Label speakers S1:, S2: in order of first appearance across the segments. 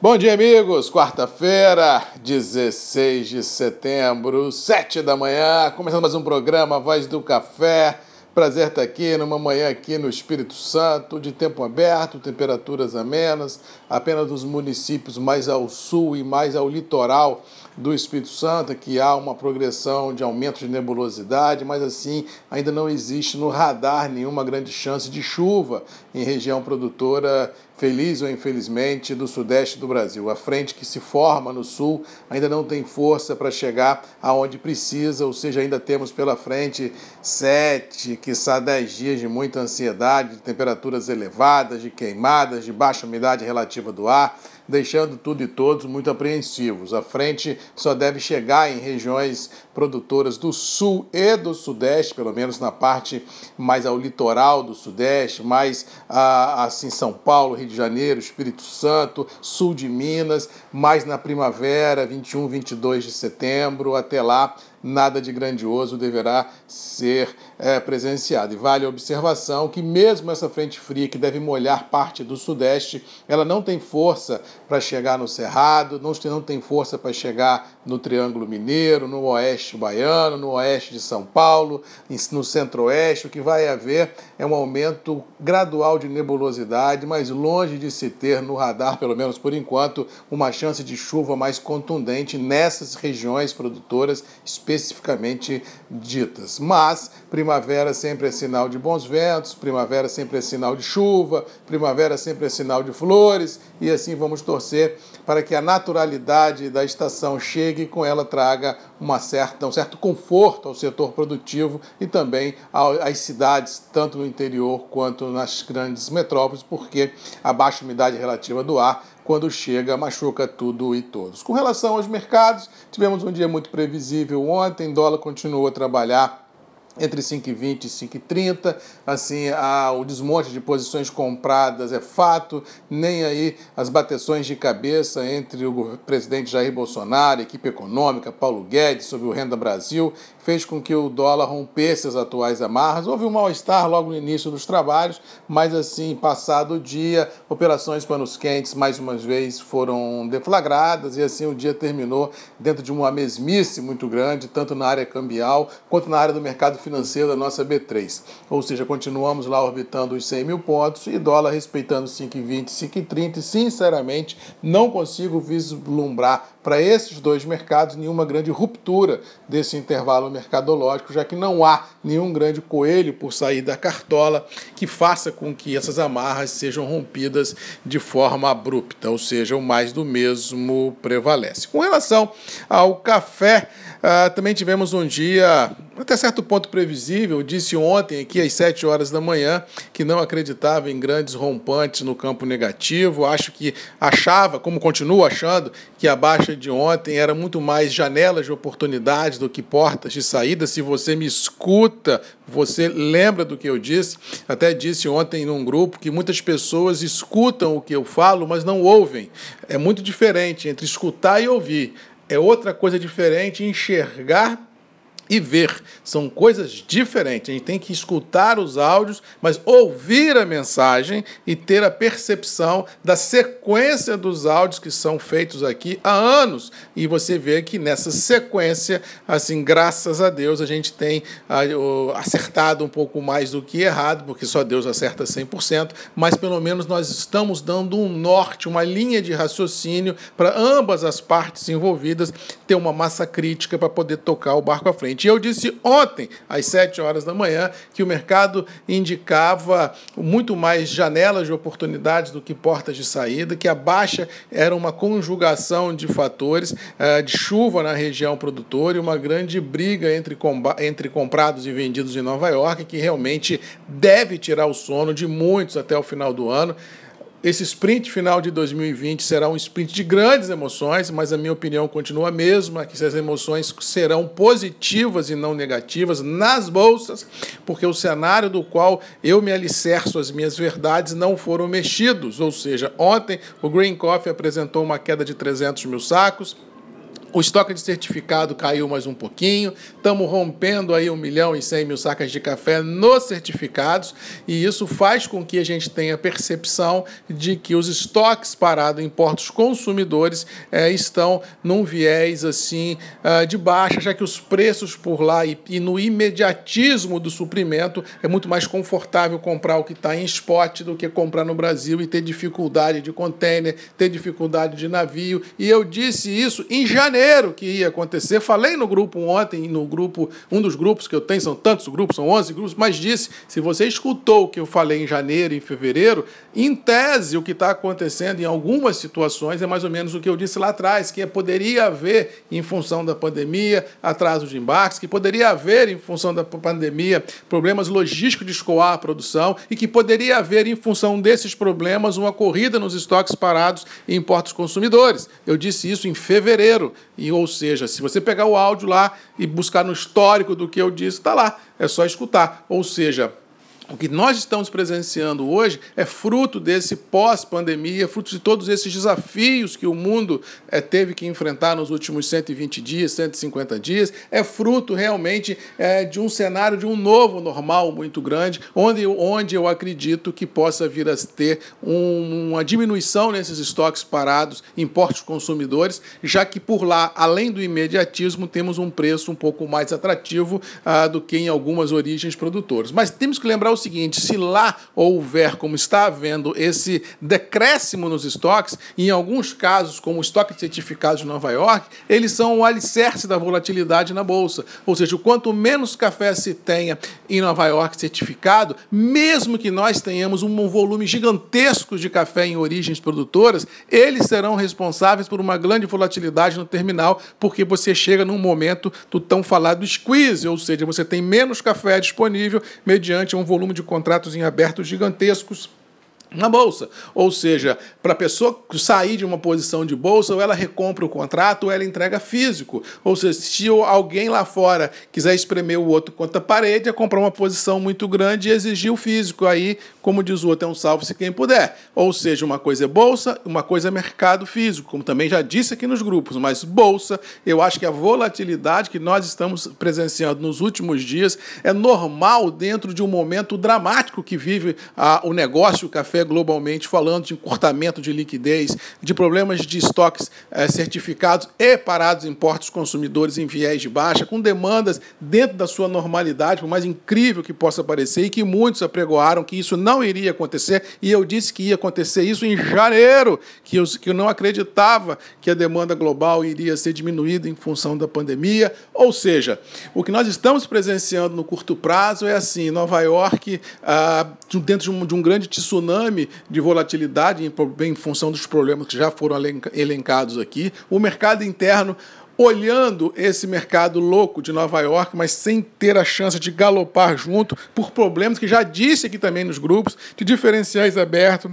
S1: Bom dia, amigos. Quarta-feira, 16 de setembro, 7 da manhã, começando mais um programa Voz do Café. Prazer estar aqui numa manhã aqui no Espírito Santo, de tempo aberto, temperaturas amenas, apenas dos municípios mais ao sul e mais ao litoral do Espírito Santo, que há uma progressão de aumento de nebulosidade, mas assim ainda não existe no radar nenhuma grande chance de chuva em região produtora feliz ou infelizmente, do sudeste do Brasil. A frente que se forma no sul ainda não tem força para chegar aonde precisa, ou seja, ainda temos pela frente sete, quiçá dez dias de muita ansiedade, de temperaturas elevadas, de queimadas, de baixa umidade relativa do ar deixando tudo e todos muito apreensivos. A frente só deve chegar em regiões produtoras do sul e do sudeste, pelo menos na parte mais ao litoral do sudeste, mais ah, assim São Paulo, Rio de Janeiro, Espírito Santo, sul de Minas, mais na primavera, 21, 22 de setembro, até lá nada de grandioso deverá ser é, presenciado. E vale a observação que, mesmo essa frente fria que deve molhar parte do sudeste, ela não tem força para chegar no Cerrado, não, tem força para chegar no Triângulo Mineiro, no Oeste Baiano, no Oeste de São Paulo, no Centro-Oeste. O que vai haver é um aumento gradual de nebulosidade, mas longe de se ter no radar, pelo menos por enquanto, uma chance de chuva mais contundente nessas regiões produtoras especificamente ditas. Mas primavera sempre é sinal de bons ventos, primavera sempre é sinal de chuva, primavera sempre é sinal de flores, e assim vamos torcer para que a naturalidade da estação chegue e com ela traga uma certa, um certo conforto ao setor produtivo e também às cidades, tanto no interior quanto nas grandes metrópoles, porque a baixa umidade relativa do ar quando chega, machuca tudo e todos. Com relação aos mercados, tivemos um dia muito previsível ontem, dólar continuou a trabalhar entre 5,20 e 5,30. Assim, a, o desmonte de posições compradas é fato, nem aí as bateções de cabeça entre o presidente Jair Bolsonaro, equipe econômica, Paulo Guedes, sobre o Renda Brasil, fez com que o dólar rompesse as atuais amarras. Houve um mal-estar logo no início dos trabalhos, mas assim, passado o dia, operações panos quentes mais uma vez foram deflagradas e assim o dia terminou dentro de uma mesmice muito grande, tanto na área cambial quanto na área do mercado financeiro da nossa B3. Ou seja, continuamos lá orbitando os 100 mil pontos e dólar respeitando 5,20, 5,30 e sinceramente não consigo vislumbrar para esses dois mercados nenhuma grande ruptura desse intervalo mercadológico, já que não há nenhum grande coelho por sair da cartola que faça com que essas amarras sejam rompidas de forma abrupta, ou seja, o mais do mesmo prevalece. Com relação ao café, uh, também tivemos um dia até certo ponto previsível. Disse ontem, aqui às 7 horas da manhã, que não acreditava em grandes rompantes no campo negativo. Acho que achava, como continuo achando, que a baixa de ontem era muito mais janelas de oportunidades do que portas de saída. Se você me escuta, você lembra do que eu disse. Até disse ontem num grupo que muitas pessoas escutam o que eu falo, mas não ouvem. É muito diferente entre escutar e ouvir. É outra coisa diferente enxergar e ver. São coisas diferentes. A gente tem que escutar os áudios, mas ouvir a mensagem e ter a percepção da sequência dos áudios que são feitos aqui há anos. E você vê que nessa sequência, assim, graças a Deus, a gente tem acertado um pouco mais do que errado, porque só Deus acerta 100%, mas pelo menos nós estamos dando um norte, uma linha de raciocínio para ambas as partes envolvidas ter uma massa crítica para poder tocar o barco à frente. Eu disse ontem, às 7 horas da manhã, que o mercado indicava muito mais janelas de oportunidades do que portas de saída, que a baixa era uma conjugação de fatores, eh, de chuva na região produtora e uma grande briga entre comprados e vendidos em Nova York, que realmente deve tirar o sono de muitos até o final do ano. Esse sprint final de 2020 será um sprint de grandes emoções, mas a minha opinião continua a mesma, que essas emoções serão positivas e não negativas nas bolsas, porque o cenário do qual eu me alicerço as minhas verdades não foram mexidos. Ou seja, ontem o Green Coffee apresentou uma queda de 300 mil sacos, O estoque de certificado caiu mais um pouquinho. Estamos rompendo aí 1 milhão e 100 mil sacas de café nos certificados. E isso faz com que a gente tenha percepção de que os estoques parados em portos consumidores é, estão num viés assim uh, de baixa, já que os preços por lá e, e, no imediatismo do suprimento é muito mais confortável comprar o que está em spot do que comprar no Brasil e ter dificuldade de container, ter dificuldade de navio. E eu disse isso em janeiro janeiro que ia acontecer. Falei no grupo ontem, no grupo, um dos grupos que eu tenho, são tantos grupos, são 11 grupos, mas disse, se você escutou o que eu falei em janeiro e em fevereiro, em tese o que está acontecendo em algumas situações é mais ou menos o que eu disse lá atrás, que poderia haver, em função da pandemia, atraso de embarques, que poderia haver, em função da pandemia, problemas logísticos de escoar a produção e que poderia haver, em função desses problemas, uma corrida nos estoques parados em portos consumidores. Eu disse isso em fevereiro. E, ou seja, se você pegar o áudio lá e buscar no histórico do que eu disse, está lá. É só escutar. Ou seja, o que nós estamos presenciando hoje é fruto desse pós-pandemia, fruto de todos esses desafios que o mundo é, teve que enfrentar nos últimos 120 dias, 150 dias, é fruto realmente é, de um cenário de um novo normal muito grande, onde, onde eu acredito que possa vir a ter um, uma diminuição nesses estoques parados em portos consumidores, já que por lá, além do imediatismo, temos um preço um pouco mais atrativo ah, do que em algumas origens produtoras. Mas temos que lembrar o seguinte: se lá houver, como está havendo, esse decréscimo nos estoques, em alguns casos, como o estoque de certificados de Nova York, eles são o alicerce da volatilidade na bolsa. Ou seja, quanto menos café se tenha em Nova York certificado, mesmo que nós tenhamos um volume gigantesco de café em origens produtoras, eles serão responsáveis por uma grande volatilidade no terminal, porque você chega num momento do tão falado squeeze, ou seja, você tem menos café disponível mediante um volume volume de contratos em aberto gigantescos na bolsa. Ou seja, para a pessoa sair de uma posição de bolsa, ou ela recompra o contrato, ou ela entrega físico. Ou seja, se alguém lá fora quiser espremer o outro contra a parede, é comprar uma posição muito grande e exigir o físico. Aí, como diz o outro, é um salve-se quem puder. Ou seja, uma coisa é bolsa, uma coisa é mercado físico, como também já disse aqui nos grupos. Mas bolsa, eu acho que a volatilidade que nós estamos presenciando nos últimos dias é normal dentro de um momento dramático que vive a, o negócio o café café globalmente, falando de encurtamento de liquidez, de problemas de estoques é, certificados e parados em portos consumidores em viés de baixa, com demandas dentro da sua normalidade, por mais incrível que possa parecer, e que muitos apregoaram que isso não iria acontecer, e eu disse que ia acontecer isso em janeiro, que eu, que eu não acreditava que a demanda global iria ser diminuída em função da pandemia. Ou seja, o que nós estamos presenciando no curto prazo é assim: Nova York, ah, dentro de um, de um grande tsunami tsunami de volatilidade em, em função dos problemas que já foram elencados aqui. O mercado interno olhando esse mercado louco de Nova York, mas sem ter a chance de galopar junto por problemas que já disse aqui também nos grupos, de diferenciais abertos,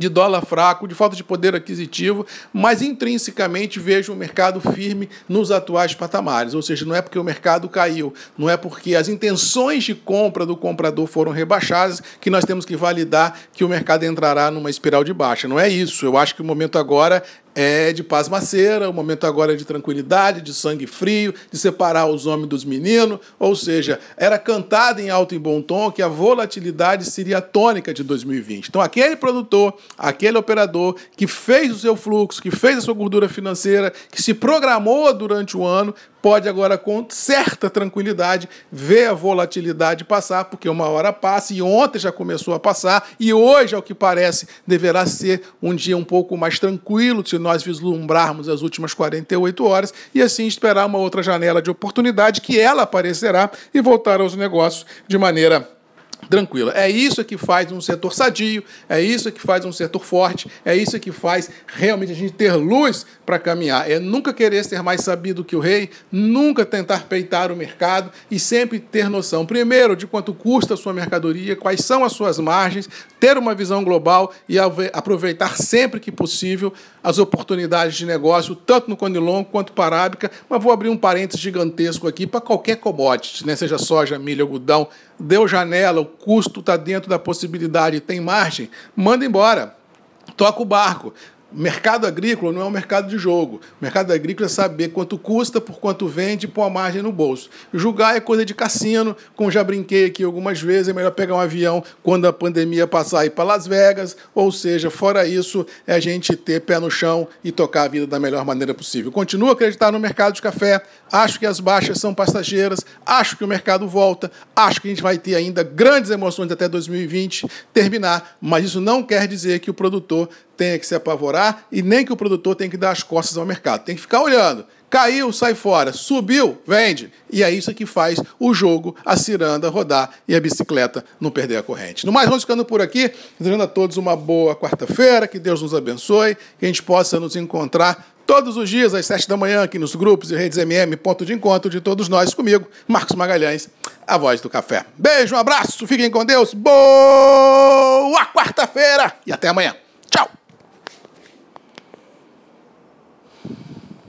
S1: de dólar fraco, de falta de poder aquisitivo, mas intrinsecamente vejo o mercado firme nos atuais patamares. Ou seja, não é porque o mercado caiu, não é porque as intenções de compra do comprador foram rebaixadas que nós temos que validar que o mercado entrará numa espiral de baixa. Não é isso. Eu acho que o momento agora é de paz maceira, o momento agora é de tranquilidade, de sangue frio, de separar os homens dos meninos, ou seja, era cantado em alto e bom tom que a volatilidade seria a tônica de 2020. Então, aquele produtor, aquele operador que fez o seu fluxo, que fez a sua gordura financeira, que se programou durante o ano, pode agora, com certa tranquilidade, ver a volatilidade passar, porque uma hora passa e ontem já começou a passar, e hoje, ao que parece, deverá ser um dia um pouco mais tranquilo se nós vislumbrarmos as últimas 48 horas e assim esperar uma outra janela de oportunidade que ela aparecerá e voltar aos negócios de maneira tranquila. É isso que faz um setor sadio, é isso que faz um setor forte, é isso que faz realmente a gente ter luz para caminhar. É nunca querer ser mais sabido que o rei, nunca tentar peitar o mercado e sempre ter noção, primeiro, de quanto custa a sua mercadoria, quais são as suas margens, ter uma visão global e aproveitar sempre que possível as oportunidades de negócio, tanto no Conilon quanto para a Arábica. Mas vou abrir um parênteses gigantesco aqui para qualquer commodity, né? seja soja, milho, algodão, deu janela, o custo está dentro da possibilidade, tem margem, manda embora. Toca o barco Mercado agrícola não é um mercado de jogo. Mercado agrícola é saber quanto custa, por quanto vende, pôr a margem no bolso. Julgar é coisa de cassino, como já brinquei aqui algumas vezes, é melhor pegar um avião quando a pandemia passar e ir para Las Vegas, ou seja, fora isso, é a gente ter pé no chão e tocar a vida da melhor maneira possível. Continuo a acreditar no mercado de café, acho que as baixas são passageiras, acho que o mercado volta, acho que a gente vai ter ainda grandes emoções até 2020 terminar, mas isso não quer dizer que o produtor tenha que se apavorar e nem que o produtor tenha que dar as costas ao mercado. Tem que ficar olhando. Caiu, sai fora. Subiu, vende. E é isso que faz o jogo, a ciranda rodar e a bicicleta não perder a corrente. No mais, vamos ficando por aqui. Desejando a todos uma boa quarta-feira, que Deus nos abençoe, que a gente possa nos encontrar todos os dias às sete da manhã aqui nos grupos e redes MM, ponto de encontro de todos nós comigo, Marcos Magalhães, a voz do café. Beijo, um abraço, fiquem com Deus, boa quarta-feira e até amanhã.